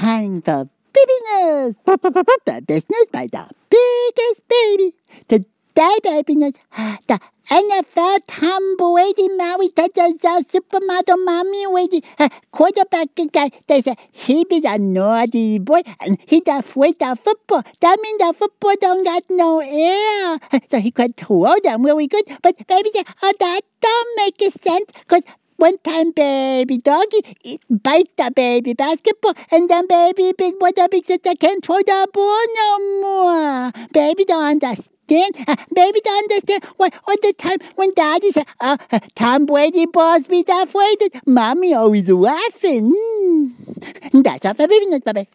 time for baby news. The business by the biggest baby. Today, baby news, the NFL Tom Brady married to the supermodel mommy with uh, quarterback guy. They say he be the naughty boy and he the afraid of football. That means the football don't got no air. So he could throw them really good. But baby say, oh, that don't make sense because one time baby doggy it bite the baby basketball and then baby big brother big sister can't throw the ball no more. Baby don't understand. Uh, baby don't understand why all the time when daddy said, uh, uh, Tom Brady balls be that way, that mommy always laughing. Mm. That's all for baby. Bye-bye.